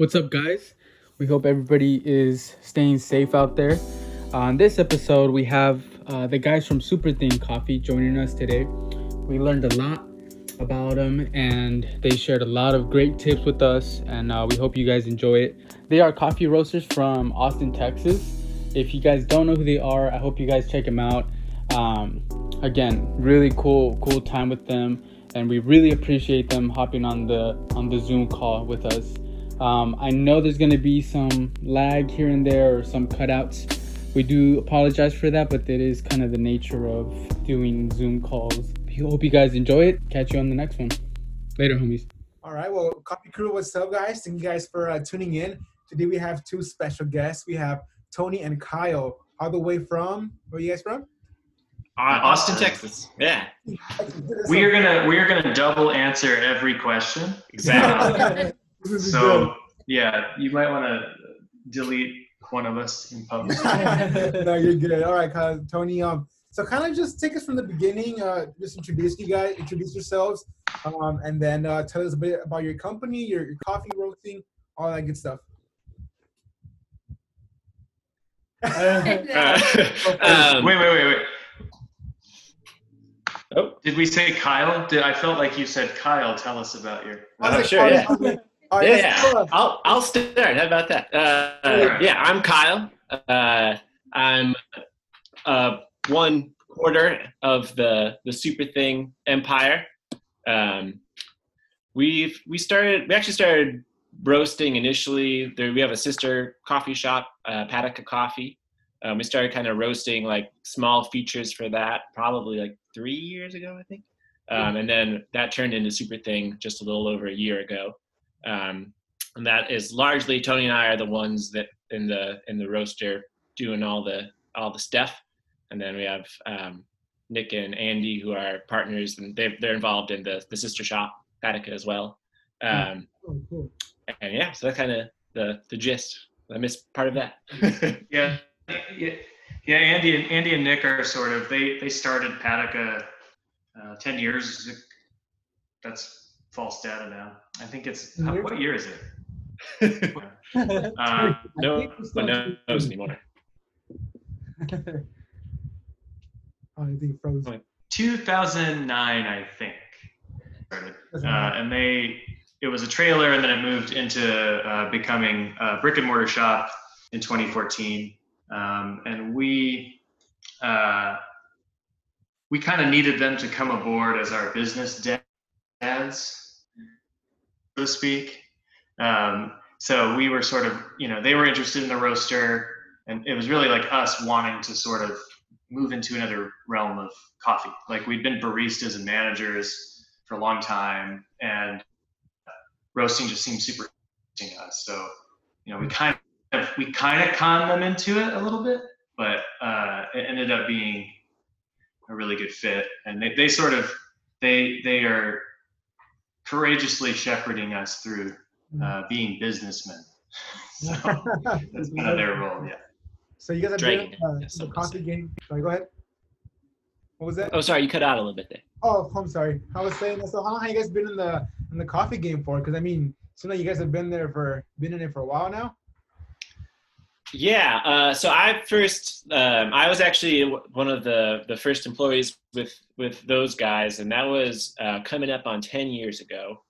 What's up, guys? We hope everybody is staying safe out there. On this episode, we have uh, the guys from Super Thing Coffee joining us today. We learned a lot about them and they shared a lot of great tips with us, and uh, we hope you guys enjoy it. They are coffee roasters from Austin, Texas. If you guys don't know who they are, I hope you guys check them out. Um, again, really cool, cool time with them, and we really appreciate them hopping on the on the Zoom call with us. Um, I know there's gonna be some lag here and there or some cutouts. We do apologize for that, but it is kind of the nature of doing Zoom calls. Hope you guys enjoy it. Catch you on the next one. Later, homies. All right. Well, Coffee Crew, what's up, guys? Thank you guys for uh, tuning in. Today we have two special guests. We have Tony and Kyle, all the way from where are you guys from? Uh, Austin, Texas. Yeah. We are gonna we are gonna double answer every question. Exactly. So yeah, you might want to delete one of us in public. no, you're good. All right, Kyle, Tony. Um, so kind of just take us from the beginning. Uh, just introduce you guys, introduce yourselves, um, and then uh, tell us a bit about your company, your, your coffee roasting, all that good stuff. um, wait, wait, wait, wait. Oh, did we say Kyle? Did I felt like you said Kyle? Tell us about your. Oh, sure. Yeah. Right, yeah, I'll I'll start. How about that? Uh. Yeah, I'm Kyle. Uh, I'm uh, one quarter of the the Super Thing empire. Um, we've we started. We actually started roasting initially. There, we have a sister coffee shop, uh, Patika Coffee. Um, we started kind of roasting like small features for that probably like three years ago, I think. Um, and then that turned into Super Thing just a little over a year ago. Um, and that is largely Tony and I are the ones that in the in the roaster doing all the all the stuff. And then we have um, Nick and Andy who are partners and they they're involved in the the sister shop Patika as well. Um, oh, cool. And yeah, so that's kind of the the gist. I missed part of that. yeah, yeah, yeah. Andy and Andy and Nick are sort of they they started Patika uh, ten years. That's false data now. I think it's how, what year is it? uh, no one knows anymore. oh, I think froze. 2009, I think. Uh, and they it was a trailer and then it moved into uh, becoming a brick and mortar shop in 2014 um, and we uh, we kind of needed them to come aboard as our business dads so to speak um, so we were sort of you know they were interested in the roaster and it was really like us wanting to sort of move into another realm of coffee like we'd been baristas and managers for a long time and roasting just seemed super interesting to us. So, you know, we kind of we kind of conned them into it a little bit, but uh, it ended up being a really good fit. And they, they sort of they they are courageously shepherding us through uh, mm. being businessmen. so that's kind of their role, yeah. So you guys have been uh, the coffee game. Sorry, go ahead. What was that? Oh, sorry, you cut out a little bit there. Oh, I'm sorry. I was saying, so how long have you guys been in the in the coffee game for? Because I mean, seems like you guys have been there for been in it for a while now. Yeah. Uh, so I first, um, I was actually one of the the first employees with with those guys, and that was uh, coming up on ten years ago.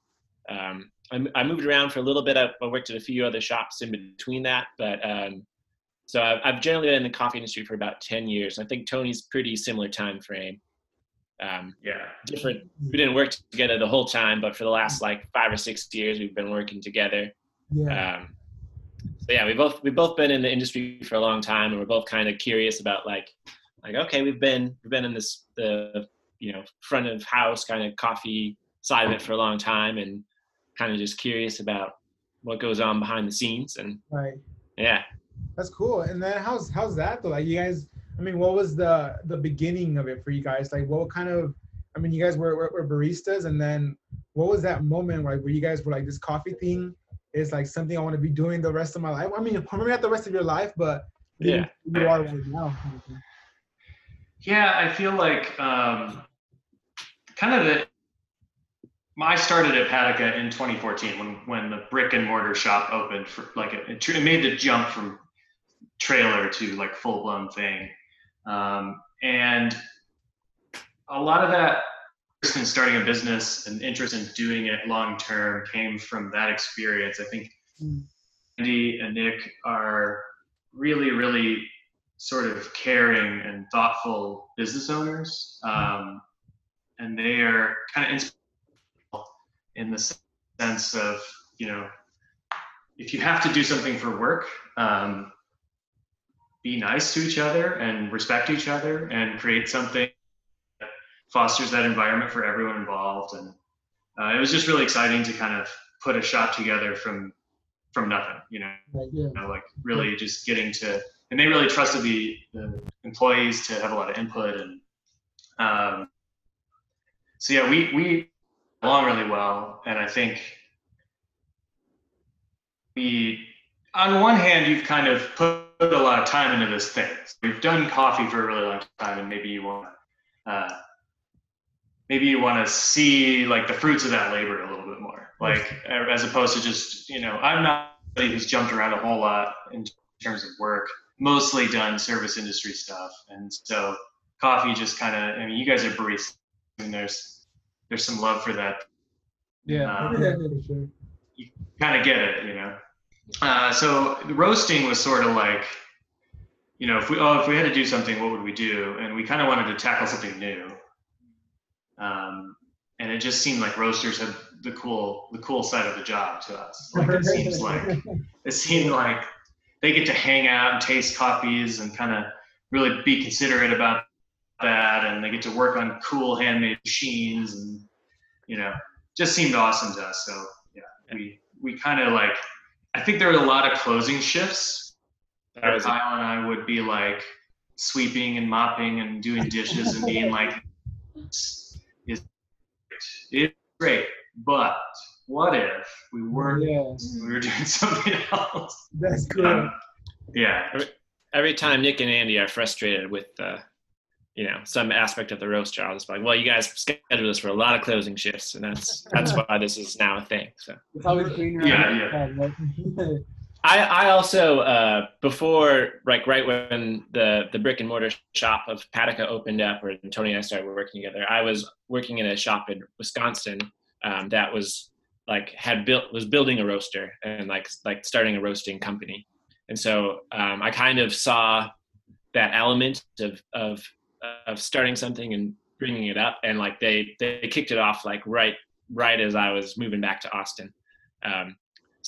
Um, I, I, moved around for a little bit. I, I, worked at a few other shops in between that, but um, so I've, I've, generally been in the coffee industry for about ten years. I think Tony's pretty similar time frame. Um, yeah. Different. We didn't work together the whole time, but for the last like five or six years, we've been working together. Yeah. So yeah, we both we've both been in the industry for a long time, and we're both kind of curious about like, like okay, we've been we've been in this the you know front of house kind of coffee side of it for a long time, and kind of just curious about what goes on behind the scenes, and right. Yeah. That's cool. And then how's how's that though? Like you guys I mean, what was the the beginning of it for you guys? Like, what kind of? I mean, you guys were, were, were baristas, and then what was that moment like where you guys were like, this coffee thing is like something I want to be doing the rest of my life. I mean, maybe not the rest of your life, but yeah, you are right now. Yeah, I feel like um, kind of the I started at Patika in 2014 when when the brick and mortar shop opened for like it, it made the jump from trailer to like full blown thing, um, and a lot of that interest in starting a business and interest in doing it long term came from that experience. I think mm. Andy and Nick are really really sort of caring and thoughtful business owners, um, and they are kind of inspirational in the sense of you know if you have to do something for work um, be nice to each other and respect each other and create something fosters that environment for everyone involved and uh, it was just really exciting to kind of put a shop together from from nothing you know, yeah. you know like really just getting to and they really trusted the, the employees to have a lot of input and um, so yeah we we along really well. And I think we, on one hand, you've kind of put a lot of time into this thing. So you've done coffee for a really long time, and maybe you want, uh, maybe you want to see like the fruits of that labor a little bit more, like as opposed to just you know, I'm not somebody who's jumped around a whole lot in terms of work. Mostly done service industry stuff, and so coffee just kind of. I mean, you guys are baristas. and there's there's some love for that. Yeah, um, yeah sure. You kind of get it, you know. Uh, so the roasting was sort of like, you know, if we oh if we had to do something, what would we do? And we kind of wanted to tackle something new. Um, and it just seemed like roasters had the cool the cool side of the job to us. Like it seems like it seemed like they get to hang out and taste coffees and kind of really be considerate about that. And they get to work on cool handmade machines and you know just seemed awesome to us. So yeah we we kind of like i think there were a lot of closing shifts. That was Kyle and I would be like sweeping and mopping and doing dishes and being like, "It's it's great, but what if we weren't? Yes. We were doing something else." That's good. Um, yeah. Every, every, time Nick and Andy are frustrated with uh, you know some aspect of the roast job. It's like, well, you guys scheduled this for a lot of closing shifts, and that's that's why this is now a thing. So it's always greener. Yeah, yeah. I I also uh, before like right when the the brick and mortar shop of Patika opened up, where Tony and I started working together, I was working in a shop in Wisconsin um, that was like had built was building a roaster and like like starting a roasting company, and so um, I kind of saw that element of of of starting something and bringing it up and like they they kicked it off like right right as i was moving back to austin. Um,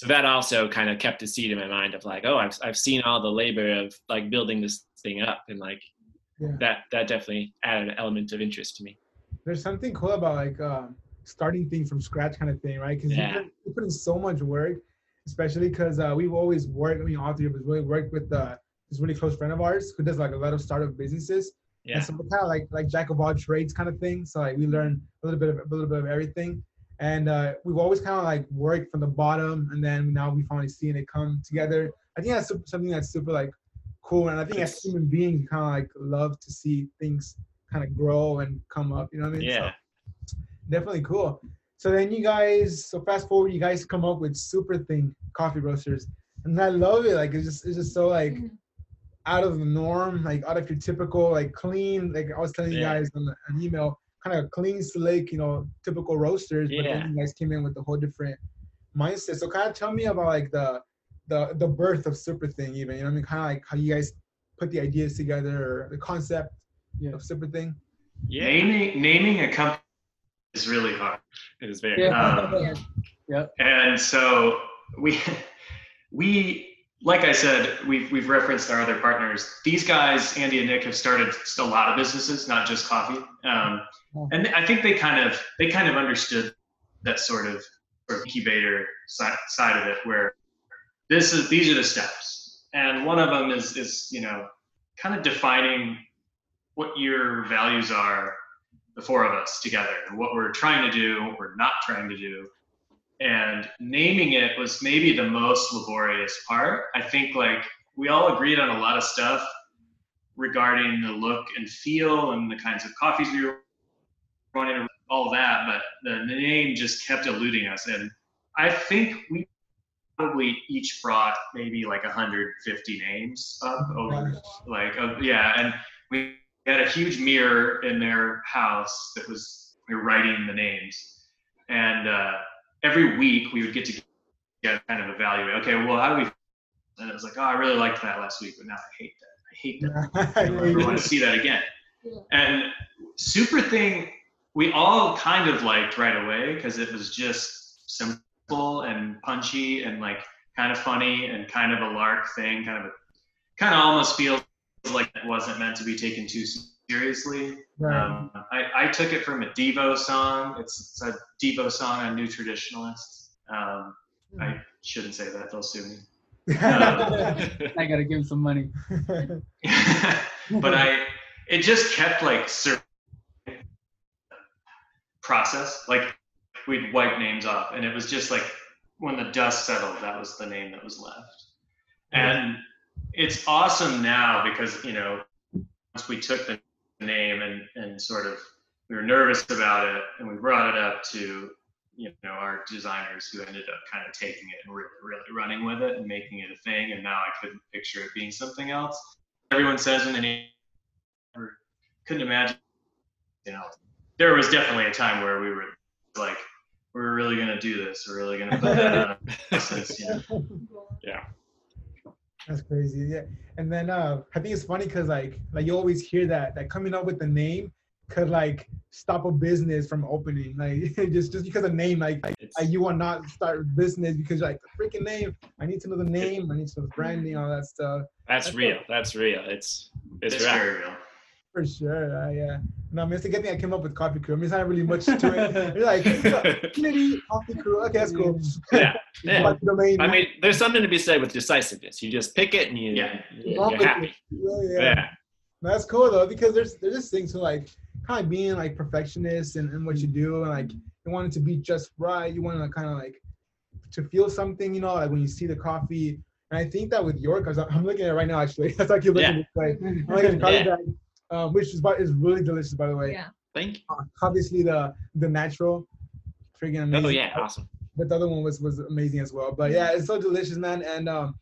so that also kind of kept a seed in my mind of like oh i've, I've seen all the labor of like building this thing up and like yeah. that that definitely added an element of interest to me there's something cool about like uh, starting things from scratch kind of thing right because yeah. you, put, you put in so much work especially because uh, we've always worked i mean all three of us really worked with uh, this really close friend of ours who does like a lot of startup businesses yeah. And so we're kind of like like jack of all trades kind of thing. So like we learn a little bit of a little bit of everything. And uh, we've always kind of like worked from the bottom, and then now we finally seeing it come together. I think that's something that's super like cool, and I think as human beings, kind of like love to see things kind of grow and come up. You know what I mean? Yeah. So, definitely cool. So then you guys, so fast forward, you guys come up with Super Thing coffee roasters, and I love it. Like it's just it's just so like mm-hmm out of the norm, like out of your typical like clean, like I was telling yeah. you guys on the, an email, kind of clean slate, you know, typical roasters, but yeah. then you guys came in with a whole different mindset. So kind of tell me about like the the the birth of Super Thing, even you know, I mean, kind of like how you guys put the ideas together, or the concept yeah. of Super Thing. Yeah, naming naming a company is really hard. It is very. Yeah. Um, yep. And so we we like I said, we've we've referenced our other partners. These guys, Andy and Nick, have started a lot of businesses, not just coffee. Um, and I think they kind of they kind of understood that sort of, incubator side, side of it, where this is these are the steps, and one of them is is you know kind of defining what your values are, the four of us together, and what we're trying to do, what we're not trying to do, and naming it was maybe the most laborious part. I think like we all agreed on a lot of stuff regarding the look and feel and the kinds of coffees we were wanting to all that, but the name just kept eluding us. And I think we probably each brought maybe like 150 names up over, like, uh, yeah. And we had a huge mirror in their house that was, we were writing the names. And uh, every week we would get to get kind of evaluate, okay, well, how do we, and it was like, oh, I really liked that last week, but now I hate that. I hate that. I never want to see that again. And Super Thing, we all kind of liked right away because it was just simple and punchy and like kind of funny and kind of a lark thing, kind of a, kind of almost feels like it wasn't meant to be taken too seriously. Right. Um, I, I took it from a Devo song. It's, it's a Devo song on New Traditionalists. Um, I shouldn't say that; they'll sue me. I gotta give him some money. but I, it just kept like process. Like we'd wipe names off, and it was just like when the dust settled, that was the name that was left. And it's awesome now because you know once we took the name and and sort of we were nervous about it, and we brought it up to you know our designers who ended up kind of taking it and really, really running with it and making it a thing. And now I couldn't picture it being something else. Everyone says when the name, couldn't imagine. You know, there was definitely a time where we were like, we're really gonna do this. We're really gonna put that on. Since, you know, Yeah. That's crazy. Yeah. And then uh I think it's funny because like like you always hear that that coming up with the name could like stop a business from opening. Like just just because of name, like, like, you will not start business because like the freaking name. I need to know the name, I need to know the branding, all that stuff. that's real. That's real. It's it's, it's real. very real. For sure. Uh, yeah. No, I mean it's a good thing I came up with coffee crew. I mean it's not really much to it. You're like community coffee crew. Okay, that's cool. yeah. Yeah. Like domain. I mean, there's something to be said with decisiveness. You just pick it and you, Yeah. you're, you're happy. Yeah, yeah. Yeah. That's cool though, because there's there's this thing to like kind of being like perfectionist and, and what you do and like you want it to be just right. You want to kind of like to feel something, you know, like when you see the coffee. And I think that with your, because I'm looking at it right now actually. That's like you're looking Yeah. this way. I'm looking at the coffee Yeah. bag, um, which is by, is really delicious by the way. Yeah. Thank you. Uh, obviously the the natural, freaking amazing. Oh yeah, awesome. But the other one was was amazing as well. But yeah, it's so delicious, man. And um,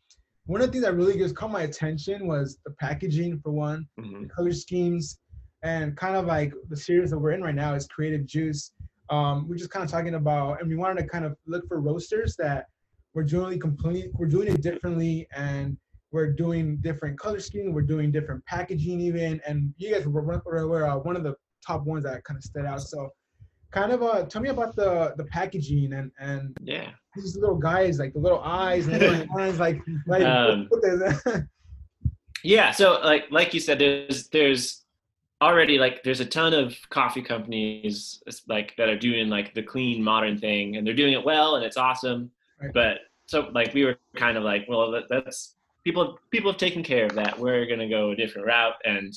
one of the things that really just caught my attention was the packaging for one Mhm. color schemes and kind of like the series that we're in right now is creative juice um, we're just kind of talking about and we wanted to kind of look for roasters that we're doing completely, we're doing it differently and we're doing different color scheme we're doing different packaging even and you guys were, were, were uh, one of the top ones that kind of stood out so kind of uh tell me about the the packaging and and Yeah. these little guys like the little eyes and the little hands like like Um, Yeah, so like like you said, there's there's already like there's a ton of coffee companies like that are doing like the clean modern thing, and they're doing it well, and it's awesome. Right. But so like we were kind of like, well, that, that's people people have taken care of that. We're gonna go a different route, and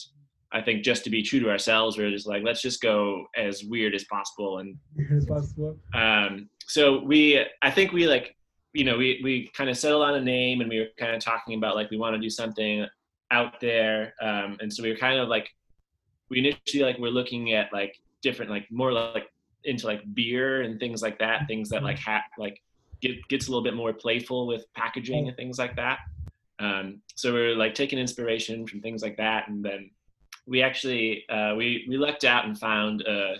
I think just to be true to ourselves, we're just like let's just go as weird as possible. And as possible. um, so we i think we like you know we we kind of settled on a name and we were kind of talking about like we want to do something out there. Um, and so we were kind of like we initially like we're looking at like different like more like into like beer and things like that things that like ha- like get, gets a little bit more playful with packaging and things like that um, so we we're like taking inspiration from things like that and then we actually uh, we we lucked out and found a,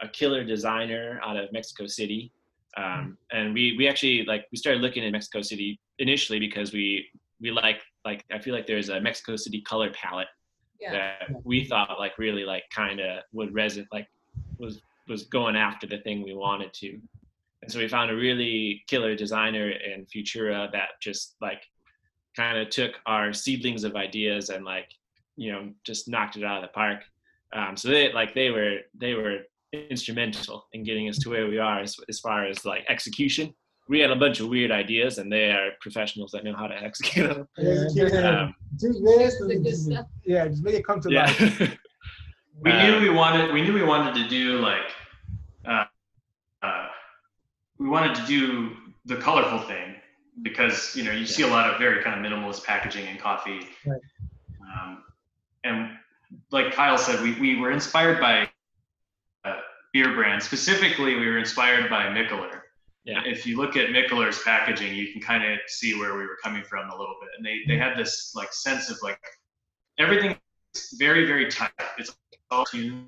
a killer designer out of Mexico City. Um, and we we actually like we started looking in Mexico City initially because we we like like I feel like there's a Mexico City color palette Yeah. that we thought like really like kind of would resonate like was was going after the thing we wanted to. And so we found a really killer designer in Futura that just like kind of took our seedlings of ideas and like you know just knocked it out of the park. Um, so they like they were they were instrumental in getting us to where we are as, as far as like execution. We had a bunch of weird ideas, and they are professionals that know how to execute them. Yeah. Um, do this The good yeah just make it come to life We Uh, knew we wanted. We knew we wanted to do like. Uh, uh, we wanted to do the colorful thing because you know you see a lot of very kind of minimalist packaging in coffee. Right. Um, and like Kyle said, we, we were inspired by uh, beer brands. Specifically, we were inspired by Mikkeller. Yeah. If you look at Mikkeller's packaging, you can kind of see where we were coming from a little bit. And they, they had this like sense of like everything very, very tight. It's all tuned.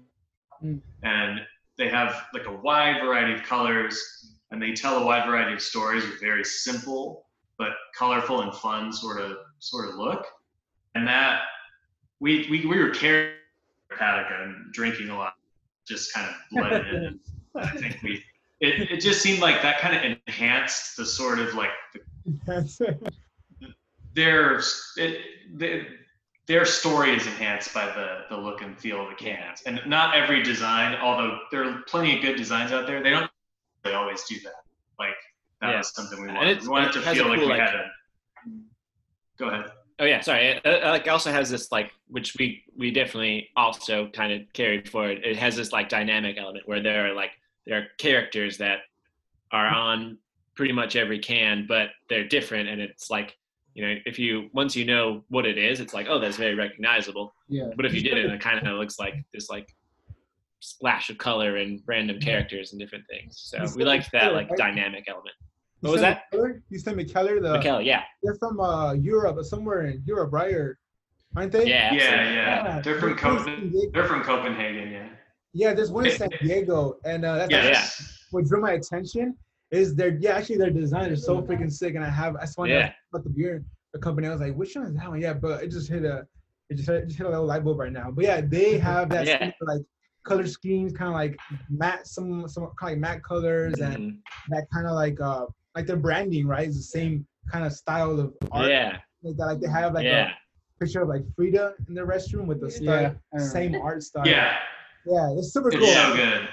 Mm. And they have like a wide variety of colors and they tell a wide variety of stories with very simple but colorful and fun sort of sort of look. And that we we, we were carrying Patika and drinking a lot, just kind of blended in. I think we it, it just seemed like that kind of enhanced the sort of like the, their it, the, their story is enhanced by the the look and feel of the cans. And not every design, although there are plenty of good designs out there, they don't they always do that. Like that Yeah. was something we And wanted. We wanted to feel a like cool, we like- had a. Go ahead. Oh yeah, sorry. It, it, like also has this like, which we we definitely also kind of carried forward. It has this like dynamic element where there are like there are characters that are on pretty much every can, but they're different, and it's like you know if you once you know what it is, it's like oh that's very recognizable. Yeah. But if you didn't, it kind of looks like this like splash of color and random characters and different things. So You we said liked that like right? dynamic element. You What was that? Mikkeller? You said Mikkeller, the Mikkeller, yeah, they're from uh Europe, or somewhere in Europe, right? Or aren't they? yeah, Yeah, absolutely. yeah. They're from There's Copenhagen. They're from Copenhagen, yeah. Yeah, there's one in San Diego, and uh, that's Yes. what drew my attention. Is their yeah, actually their design is so freaking sick, and I have I saw Yeah. about the beer, the company. I was like, which one is that one? Yeah, but it just hit a, it just hit, it just hit a little light bulb right now. But yeah, they have that Yeah. same, like color schemes, kind of like matte, some some kind of like matte colors, and Mhm. that kind of like uh like their branding, right? Is the same kind of style of art. yeah, Like that, like they have like yeah. a picture of like Frida in the restroom with the style, Yeah, same art style. Yeah. yeah, it's super It's cool. so good.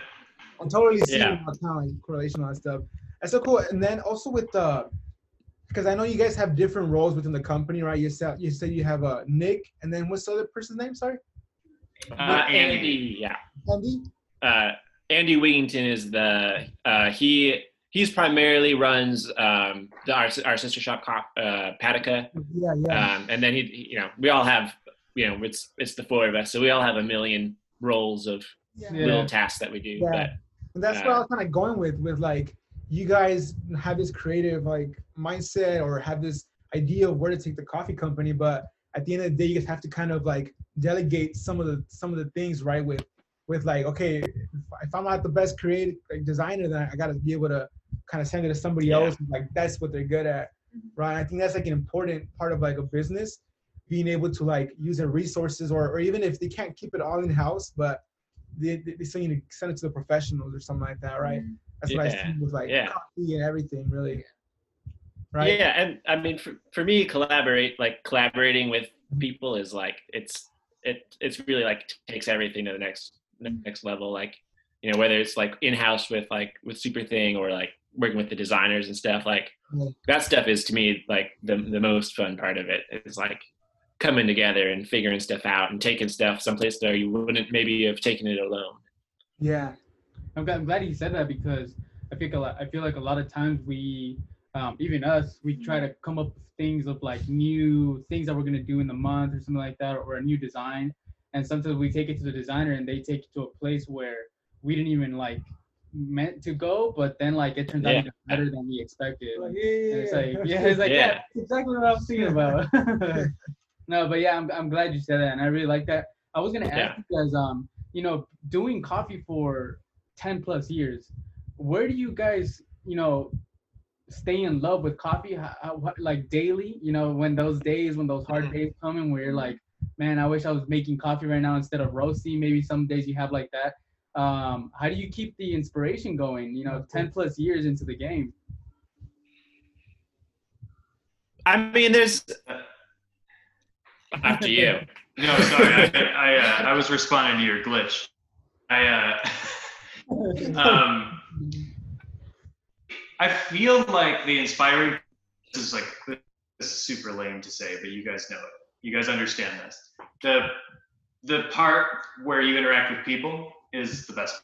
I'm totally seeing Yeah. yeah. kind of like correlation on that stuff. That's so cool. And then also with the, because I know you guys have different roles within the company, right? You said you said you have uh, Nick, and then what's the other person's name? Sorry, Uh, Andy. Andy, yeah. Andy. uh, Andy Wigington is the uh, he he's primarily runs um, the our, our sister shop Co- uh, Patika, Yeah, yeah. um, and then he he- you know we all have you know it's it's the four of us, so we all have a million roles of Yeah. little tasks that we do. Yeah. and that's what I was kind of going with. With like, you guys have this creative like mindset or have this idea of where to take the coffee company, but at the end of the day, you just have to kind of like delegate some of the some of the things, right? With with like, okay, if, if I'm not the best creative like, designer, then I got to be able to kind of send it to somebody Yeah. else. Like that's what they're good at, mm-hmm. right? I think that's like an important part of like a business, being able to like use their resources, or or even if they can't keep it all in house, but they, they, they still need to send it to the professionals or something like that, right? Mm-hmm. That's what I see with like yeah. coffee and everything, really. Right? Yeah, and I mean for, for me collaborate like collaborating with people is like it's it it's really like takes everything to the next next level like you know whether it's like in house with like with super thing or like working with the designers and stuff like Yeah. that stuff is to me like the the most fun part of it. it is like coming together and figuring stuff out and taking stuff someplace there you wouldn't maybe have taken it alone Yeah. I'm glad, I'm glad you said that because I feel like a lot, I feel like a lot of times we, um, even us, we try to come up with things of like new things that we're gonna do in the month or something like that, or a new design. And sometimes we take it to the designer and they take it to a place where we didn't even like meant to go, but then like it turns out Yeah. even better than we expected. Like, And yeah, it's like yeah, it's like yeah, Yeah. exactly what I was thinking about. no, but yeah, I'm I'm glad you said that, and I really like that. I was gonna ask Yeah. you guys, um, you know, doing coffee for ten plus years, where do you guys, you know, stay in love with coffee? How, how, like daily, you know, when those days, when those hard Mhm. days come, and where you're like, man, I wish I was making coffee right now instead of roasting. Maybe some days you have like that. Um, how do you keep the inspiration going? You know, ten plus years into the game. i mean there's after you No, sorry. I, I, uh, I was responding to your glitch. I, uh, um, I feel like the inspiring. This is like this is super lame to say, but you guys know it. You guys understand this. The the part where you interact with people is the best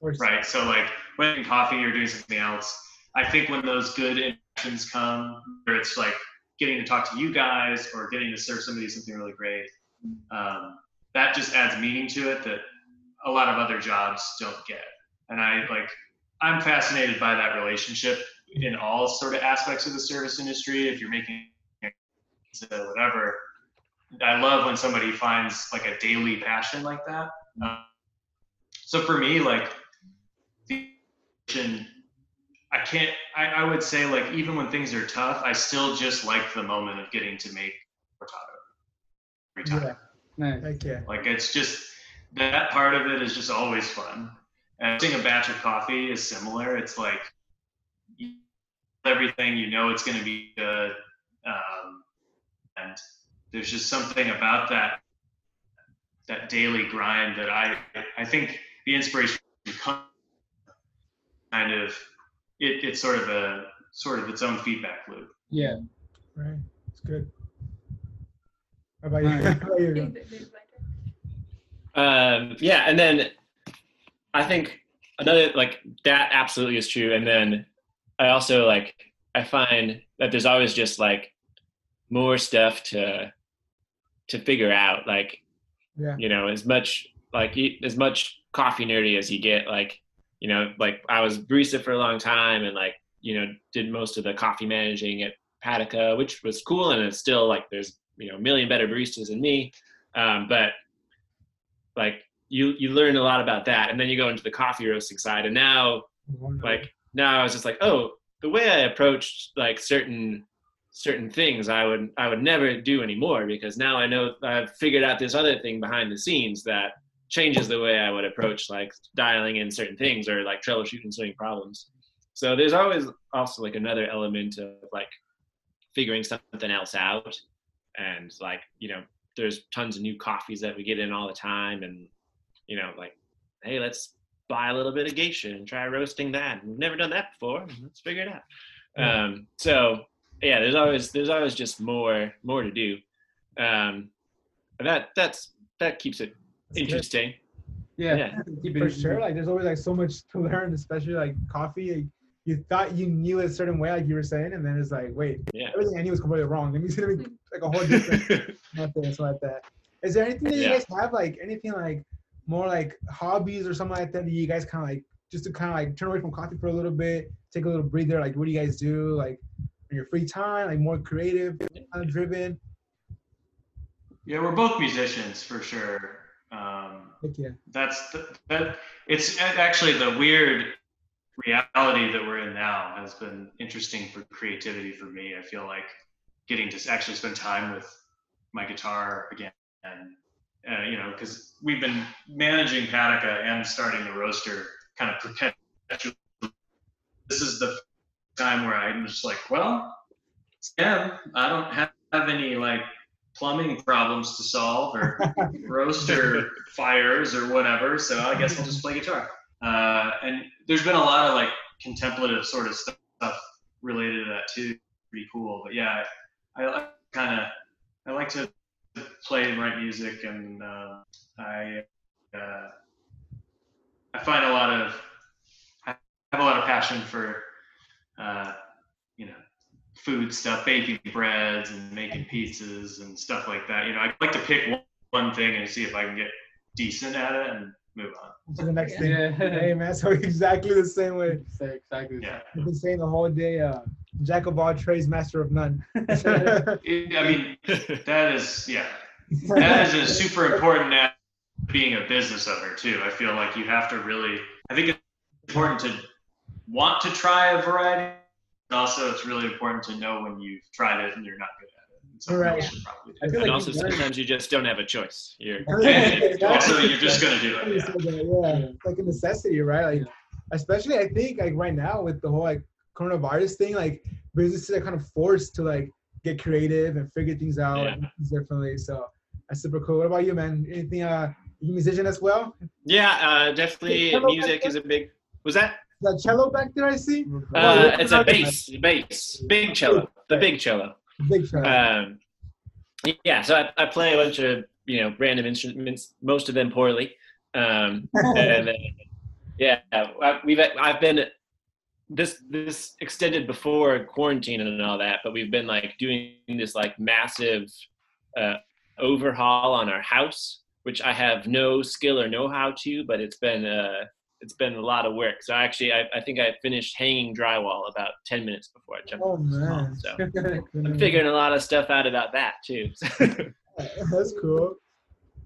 Or- right? So like when you're coffee or doing something else, I think when those good interactions come, where it's like getting to talk to you guys or getting to serve somebody something really great, um, that just adds meaning to it that a lot of other jobs don't get. and I like I'm fascinated by that relationship in all sort of aspects of the service industry. If you're making whatever, I love when somebody finds like a daily passion like that. Um, so for me, like the I can't. I, I would say like even when things are tough, I still just like the moment of getting to make cortado every time. Yeah. Nice. Okay. Like it's just that part of it is just always fun. And doing a batch of coffee is similar. It's like everything you know it's going to be good, um, and there's just something about that that daily grind that I I think the inspiration comes kind of it, it's sort of a sort of its own feedback loop. Yeah. Right. It's good. How about you? How about you? Um, yeah, and then I think another like that absolutely is true. And then I also like I find that there's always just like more stuff to to figure out. Like, yeah. you know, as much like as much coffee nerdy as you get. Like, you know, like I was barista for a long time, and like you know did most of the coffee managing at Patika, which was cool, and it's still like there's you know a million better baristas than me. Um, but like you you learn a lot about that. And then you go into the coffee roasting side. And now like now i was just like oh the way i approached like certain certain things i would i would never do anymore because now i know i've figured out this other thing behind the scenes that changes the way i would approach like dialing in certain things or like troubleshooting certain problems. So there's always also like another element of like figuring something else out. And like you know there's tons of new coffees that we get in all the time and you know like hey let's buy a little bit of geisha and try roasting that we've never done that before let's figure it out yeah. um, so yeah there's always there's always just more more to do um, that that's that keeps it that's interesting good. yeah, yeah. for sure like there's always like so much to learn especially like coffee you thought you knew a certain way, like you were saying, and then it's like, wait, yeah. everything I knew was completely wrong. Let me see, like a whole different method and stuff like that. Is there anything that you yeah. guys have, like anything like more like hobbies or something like that that you guys kind of like just to kind of like turn away from coffee for a little bit, take a little breather? Like, what do you guys do? Like, in your free time, like more creative, kind of driven? Yeah, we're both musicians for sure. Um, yeah. That's the, that. It's actually the weird reality that we're in now has been interesting for creativity for me. I feel like getting to actually spend time with my guitar again, and uh, you know, because we've been managing Patika and starting the roaster kind of perpetually. This is the time where I'm just like, well, yeah, I don't have, have any like plumbing problems to solve or roaster fires or whatever, so I guess I'll just play guitar. Uh, and there's been a lot of like contemplative sort of stuff related to that too. Pretty cool. But yeah, I, I kind of I like to play and write music, and uh, I uh, I find a lot of I have a lot of passion for uh, you know food stuff, baking breads and making pizzas and stuff like that. You know, I like to pick one thing and see if I can get decent at it and move on to the next thing. Yeah. hey man, so exactly the same way. Say exactly. Yeah. I've been saying the whole day, uh, jack of all trades, master of none. I mean, that is yeah, that is a super important at being a business owner too. I feel like you have to really. I think it's important to want to try a variety. But also, it's really important to know when you've tried it and you're not good at it. so right. and like also sometimes you just don't have a choice. You're also you're just gonna do it. Yeah. yeah. like a necessity, right? Like especially I think like right now with the whole like coronavirus thing, like businesses are kind of forced to like get creative and figure things out yeah. differently. So that's super cool. What about you, man? Anything uh you musician as well? Yeah, uh definitely music is a big was that? That cello back there I see? Uh, it's a bass, bass, big cello, the big cello. Big fan. Um, yeah, so I, I play a bunch of you know random instruments, most of them poorly. Um, and then, yeah, we've I've been this this extended before quarantine and all that, but we've been like doing this like massive uh, overhaul on our house, which I have no skill or know how to, but it's been uh, it's been a lot of work. So actually, I, I think I finished hanging drywall about ten minutes before I jumped. Oh man! So I'm figuring a lot of stuff out about that too. That's cool.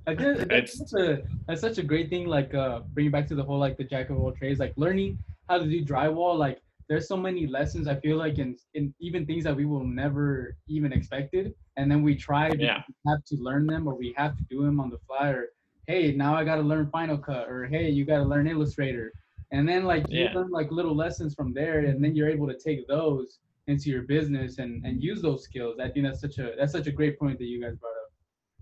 I guess that's such a that's such a great thing. Like uh, bringing back to the whole like the jack of all trades, like learning how to do drywall. Like there's so many lessons I feel like in in even things that we will never even expected, and then we try yeah. Have to learn them or we have to do them on the fly. Or hey, now I got to learn Final Cut, or hey, you got to learn Illustrator, and then like you learn like little lessons from there, and then you're able to take those into your business and and use those skills. I think that's such a that's such a great point that you guys brought up.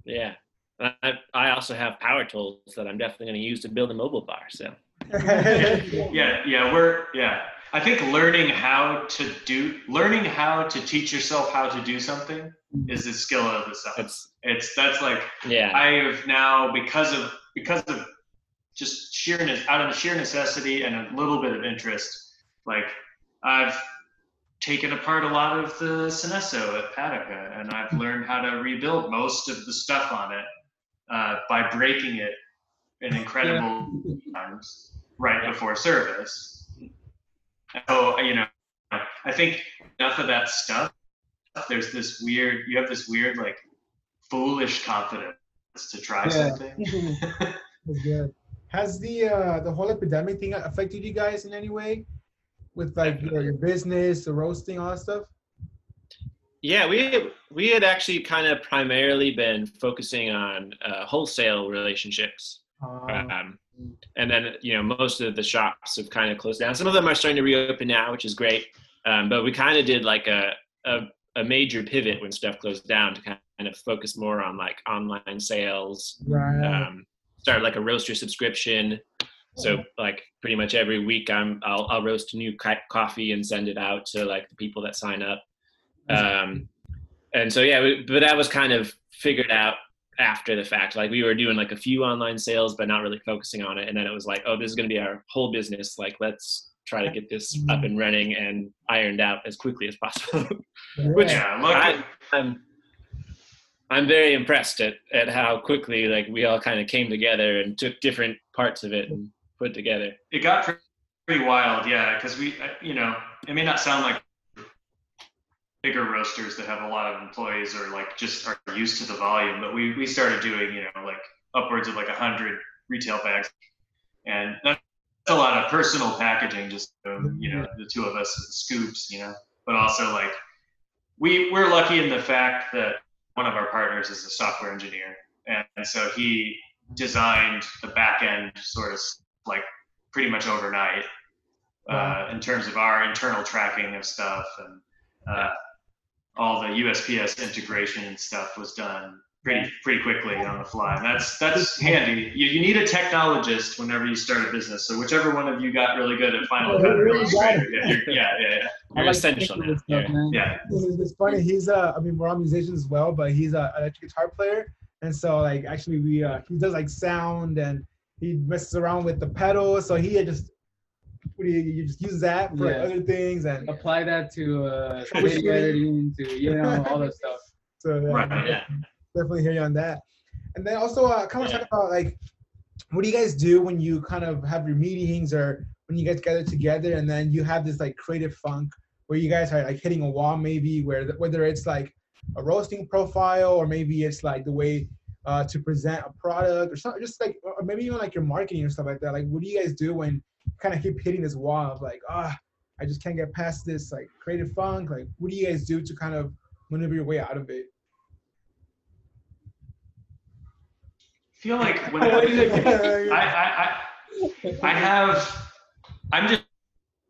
yeah. I, I also have power tools that I'm definitely going to use to build a mobile bar. So yeah yeah we're yeah i think learning how to do learning how to teach yourself how to do something is the skill of itself it's it's that's like yeah, i have now because of because of just sheer ne- out of sheer necessity and a little bit of interest like i've taken apart a lot of the Synesso at Patika, and I've learned how to rebuild most of the stuff on it uh, by breaking it in incredible times right before service. So you know, I think enough of that stuff. There's this weird. You have this weird like foolish confidence to try Yeah. something. That's good. Has the uh, the whole epidemic thing affected you guys in any way, with like your, your business, the roasting, all that stuff? yeah. We we had actually kind of primarily been focusing on uh, wholesale relationships. Uh, Um, and then you know most of the shops have kind of closed down. Some of them are starting to reopen now, which is great. Um, but we kind of did like a, a a major pivot when stuff closed down to kind of focus more on like online sales. right. Um, started like a roaster subscription. So like pretty much every week I'm I'll, I'll roast a new coffee and send it out to like the people that sign up. Um, and so yeah, we, but that was kind of figured out after the fact. Like we were doing like a few online sales, but not really focusing on it. And then it was like, oh, this is going to be our whole business. Like let's try to get this up and running and ironed out as quickly as possible. which- yeah, look, I, I'm I'm very impressed at, at how quickly like we all kind of came together and took different parts of it and put together. it got pretty wild, yeah, because we, uh, you know, it may not sound like bigger roasters that have a lot of employees or like just are used to the volume, but we we started doing, you know, like upwards of like a hundred retail bags, and that's a lot of personal packaging, just um, you know, the two of us scoops, you know, but also like we we're lucky in the fact that one of our partners is a software engineer, and, and so he designed the back end sort of like pretty much overnight uh, in terms of our internal tracking of stuff and uh, all the USPS integration and stuff was done pretty pretty quickly on the fly. And that's that's handy. You, you need a technologist whenever you start a business. So whichever one of you got really good at Final Oh, Cut or really Illustrator, yeah, you're, yeah, yeah, yeah, You're essential stuff, Yeah. yeah. It's, it's funny. He's uh, I mean, we're all musicians as well, but he's a electric guitar player, and so like actually we uh, he does like sound and he messes around with the pedals, so he had just what do you, you just use that for like, Yeah. other things and Apply that to uh, video editing, to you know all that stuff. so yeah, Right, Yeah. definitely hear you on that. And then also uh, kind of Yeah. talk about like what do you guys do when you kind of have your meetings or when you guys gather together and then you have this like creative funk where you guys are like hitting a wall maybe where whether it's like a roasting profile or maybe it's like the way uh, to present a product or something just like or maybe even like your marketing or stuff like that like what do you guys do when you kind of keep hitting this wall of like ah i just can't get past this like creative funk like what do you guys do to kind of maneuver your way out of it I feel like when I, I, I, I have, I'm just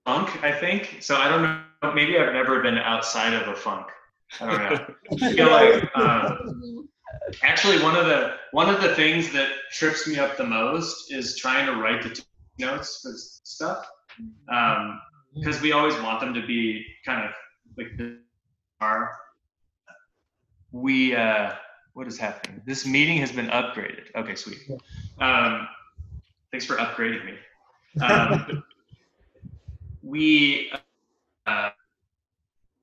funk, I think. So I don't know. Maybe I've never been outside of a funk. I don't know. I feel like um, actually one of the one of the things that trips me up the most is trying to write the notes for s- stuff because we always want them to be kind of like the are. We uh, what is happening? This meeting has been upgraded. Okay, sweet. Um, thanks for upgrading me. Um, we uh,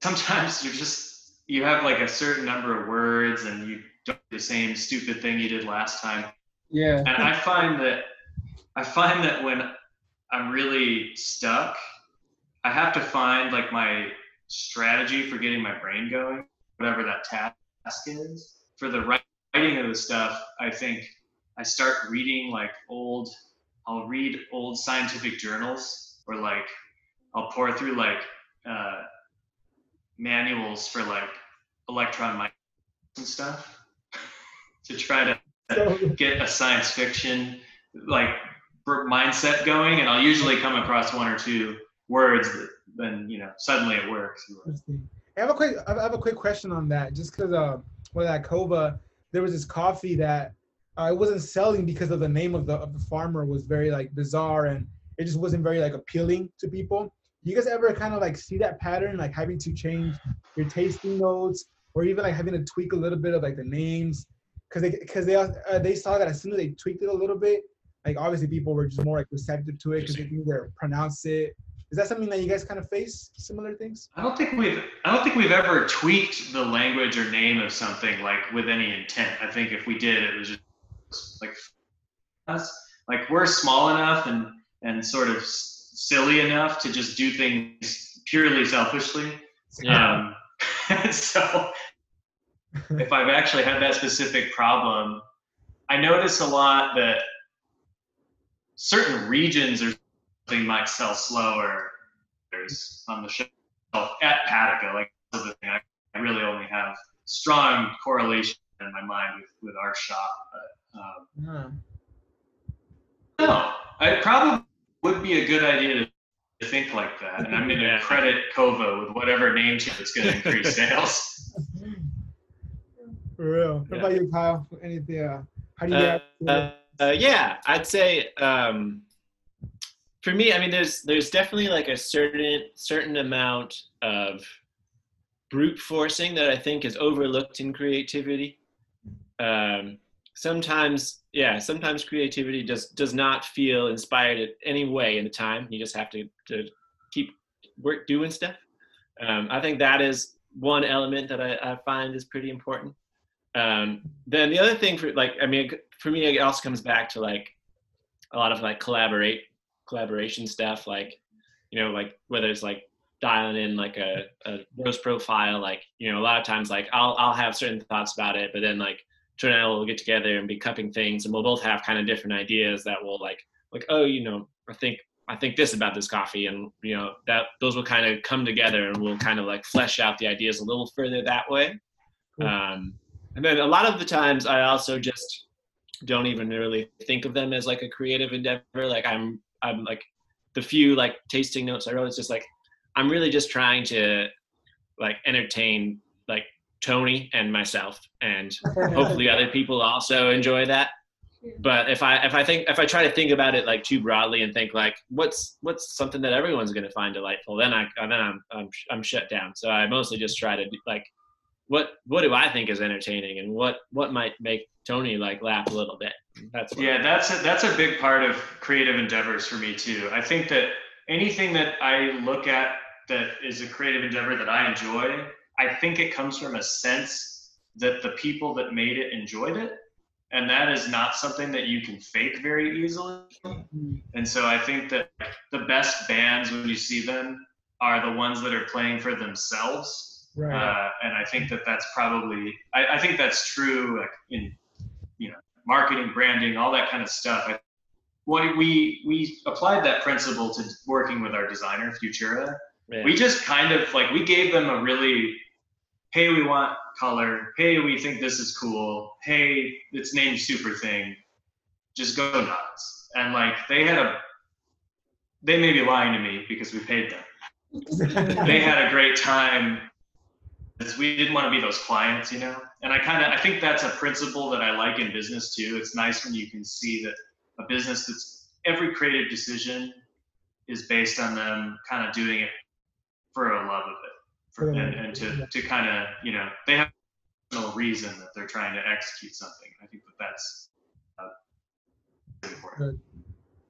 sometimes you're just you have like a certain number of words and you don't do the same stupid thing you did last time Yeah. and i find that i find that when I'm really stuck, I have to find like my strategy for getting my brain going, whatever that task is. For the writing of the stuff, I think I start reading like old, I'll read old scientific journals or like I'll pour through like uh, manuals for like electron microscopes and stuff to try to get a science fiction like mindset going and i'll usually come across one or two words that then you know suddenly it works. I have a quick i have a quick question on that just because uh with that kova there was this coffee that uh, wasn't selling because of the name of the of the farmer was very like bizarre and it just wasn't very like appealing to people. You guys ever kind of like see that pattern, like having to change your tasting notes, or even like having to tweak a little bit of like the names, because they because they uh, they saw that as soon as they tweaked it a little bit, like obviously people were just more like receptive to it because they can either pronounce it. Is that something that you guys kind of face similar things? I don't think we've I don't think we've ever tweaked the language or name of something like with any intent. I think if we did, it was just like us. Like we're small enough and and sort of silly enough to just do things purely selfishly. Yeah. Um, so if I've actually had that specific problem, I notice a lot that certain regions or something might sell slower there's on the shelf at Patika. Like the thing, I really only have strong correlation in my mind with, with our shop. But, um, No, I probably would be a good idea to think like that. And I'm going to credit Kova with whatever name change that's going to increase sales. For real. What yeah. about you, Kyle? Anything? Uh, how do you? Uh, uh, yeah, I'd say um, for me, I mean, there's there's definitely like a certain certain amount of brute forcing that I think is overlooked in creativity. Um, sometimes yeah sometimes creativity does does not feel inspired in any way in the time. You just have to, to keep work doing stuff. Um, i think that is one element that I, I find is pretty important. Um, then the other thing for like i mean for me it also comes back to like a lot of like collaborate collaboration stuff like you know like whether it's like dialing in like a, a roast profile like you know a lot of times like i'll i'll have certain thoughts about it but then like Trent and I will get together and be cupping things, and we'll both have kind of different ideas that will like like oh you know I think I think this about this coffee, and you know that those will kind of come together, and we'll kind of like flesh out the ideas a little further that way. Cool. Um, and then a lot of the times I also just don't even really think of them as like a creative endeavor. Like I'm I'm like the few like tasting notes I wrote. It's just like I'm really just trying to like entertain like Tony and myself, and hopefully other people also enjoy that. But if I if I think if I try to think about it like too broadly and think like what's what's something that everyone's going to find delightful, then I then I'm, I'm I'm shut down. So I mostly just try to like what what do I think is entertaining and what what might make Tony like laugh a little bit. That's yeah, that's a, that's a big part of creative endeavors for me too. I think that anything that I look at that is a creative endeavor that I enjoy, I think it comes from a sense that the people that made it enjoyed it. And that is not something that you can fake very easily. Mm-hmm. And so I think that the best bands, when you see them, are the ones that are playing for themselves. Right. Uh, and I think that that's probably, I, I, think that's true like in, you know, marketing, branding, all that kind of stuff. I, what we we applied that principle to working with our designer Futura. Yeah. We just kind of like we gave them a really hey, we want color. Hey, we think this is cool. Hey, it's named Super Thing. Just go nuts. And like they had a, they may be lying to me because we paid them. they had a great time because we didn't want to be those clients, you know. And I kind of I think that's a principle that I like in business too. It's nice when you can see that a business that's every creative decision is based on them kind of doing it for a love of it for, and, and to, to kind of you know they have no reason that they're trying to execute something. I think that that's uh, important.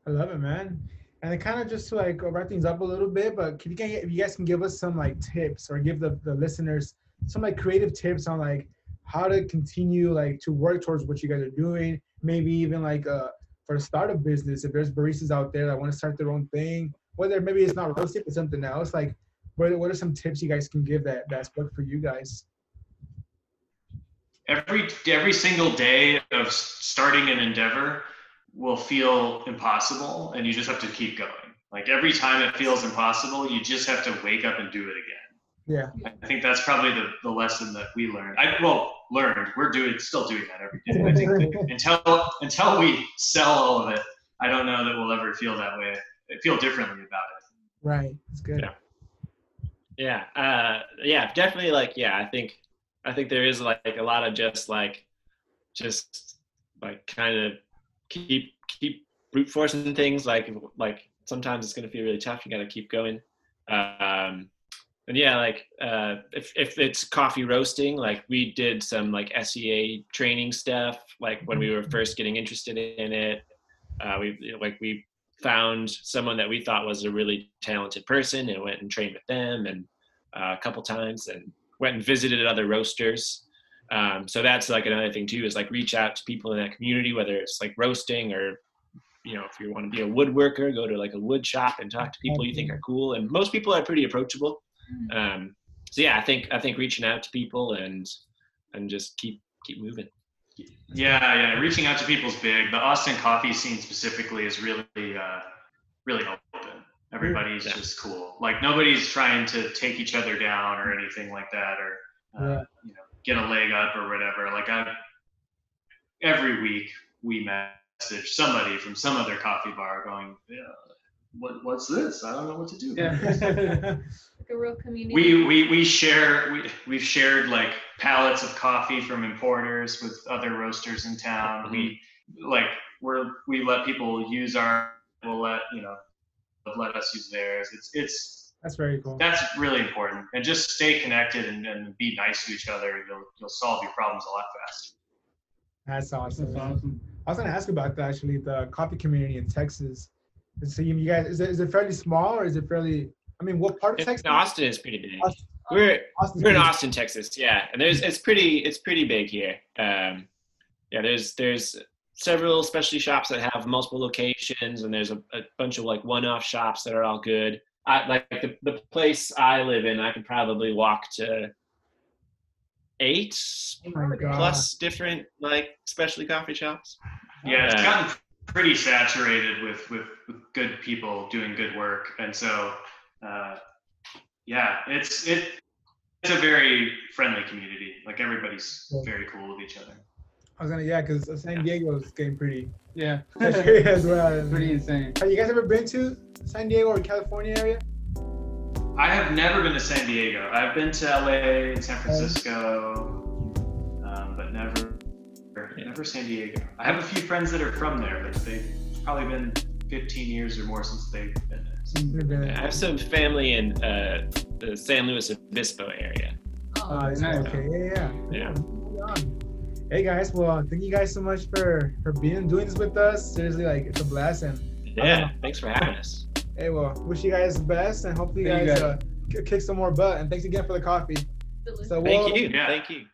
I love it man. And it kind of just to like wrap things up a little bit but if you, can, if you guys can give us some like tips or give the, the listeners some like creative tips on like how to continue like to work towards what you guys are doing maybe even like a for the startup business? If there's baristas out there that want to start their own thing, whether maybe it's not roasting but something else, like what, what are some tips you guys can give that that's worked for you guys? Every every single day of starting an endeavor will feel impossible, and you just have to keep going. Like every time it feels impossible, you just have to wake up and do it again. Yeah. I think that's probably the, the lesson that we learned. I well learned. We're doing still doing that every day. I think until until we sell all of it, I don't know that we'll ever feel that way. Feel differently about it. Right. It's good. Yeah. Yeah. Uh, yeah. Definitely. Like. Yeah. I think. I think there is like a lot of just like, just like kind of keep keep brute forcing things. Like like sometimes it's gonna feel really tough. You got to keep going. Um, and yeah, like uh, if if it's coffee roasting, like we did some like SCA training stuff, like when we were first getting interested in it. Uh, we like we found someone that we thought was a really talented person and went and trained with them and uh, a couple times and went and visited other roasters. Um, so that's like another thing too is like reach out to people in that community, whether it's like roasting or you know if you want to be a woodworker, go to like a wood shop and talk to people you think are cool. And most people are pretty approachable. Um, so yeah, I think I think reaching out to people and and just keep keep moving. Yeah, yeah. Reaching out to people is big. The Austin coffee scene specifically is really, uh, really open. Everybody's yeah. just cool. Like nobody's trying to take each other down or anything like that, or uh, yeah. you know, get a leg up or whatever. Like I, every week we message somebody from some other coffee bar going, yeah, what what's this? I don't know what to do. Yeah. like community. We we we share we we've shared like pallets of coffee from importers with other roasters in town. Mm-hmm. We like we're we let people use our we'll let you know let us use theirs. It's it's that's very cool. That's really important. And just stay connected and, and be nice to each other. You'll you'll solve your problems a lot faster. That's awesome. That's awesome. I was gonna ask about that actually, the coffee community in Texas. So you, guys, is it, is it fairly small or is it fairly? I mean, what part of Texas? Austin is pretty big. Austin, we're Austin we're in Austin, Texas. Yeah, and there's it's pretty it's pretty big here. Um, yeah, there's there's several specialty shops that have multiple locations, and there's a, a bunch of like one-off shops that are all good. I, like the the place I live in, I could probably walk to eight oh plus different like specialty coffee shops. Yeah, it's gotten pretty saturated with, with, with good people doing good work, and so uh, yeah, it's it it's a very friendly community. Like everybody's very cool with each other. I was gonna yeah, because San Diego is getting pretty yeah as well. pretty insane. Have you guys ever been to San Diego or California area? I have never been to San Diego. I've been to LA and San Francisco, um, but never never San Diego. I have a few friends that are from there, but they've probably been 15 years or more since they've been there. I have some family in uh, the San Luis Obispo area. Oh, uh, nice. Okay, yeah, yeah. yeah. Hey guys, well, thank you guys so much for for being doing this with us. Seriously, like it's a blast and yeah, thanks for having us. Hey, well, wish you guys the best and hopefully you guys, you guys. Uh, kick some more butt. And thanks again for the coffee. So, thank you. Yeah. Thank you.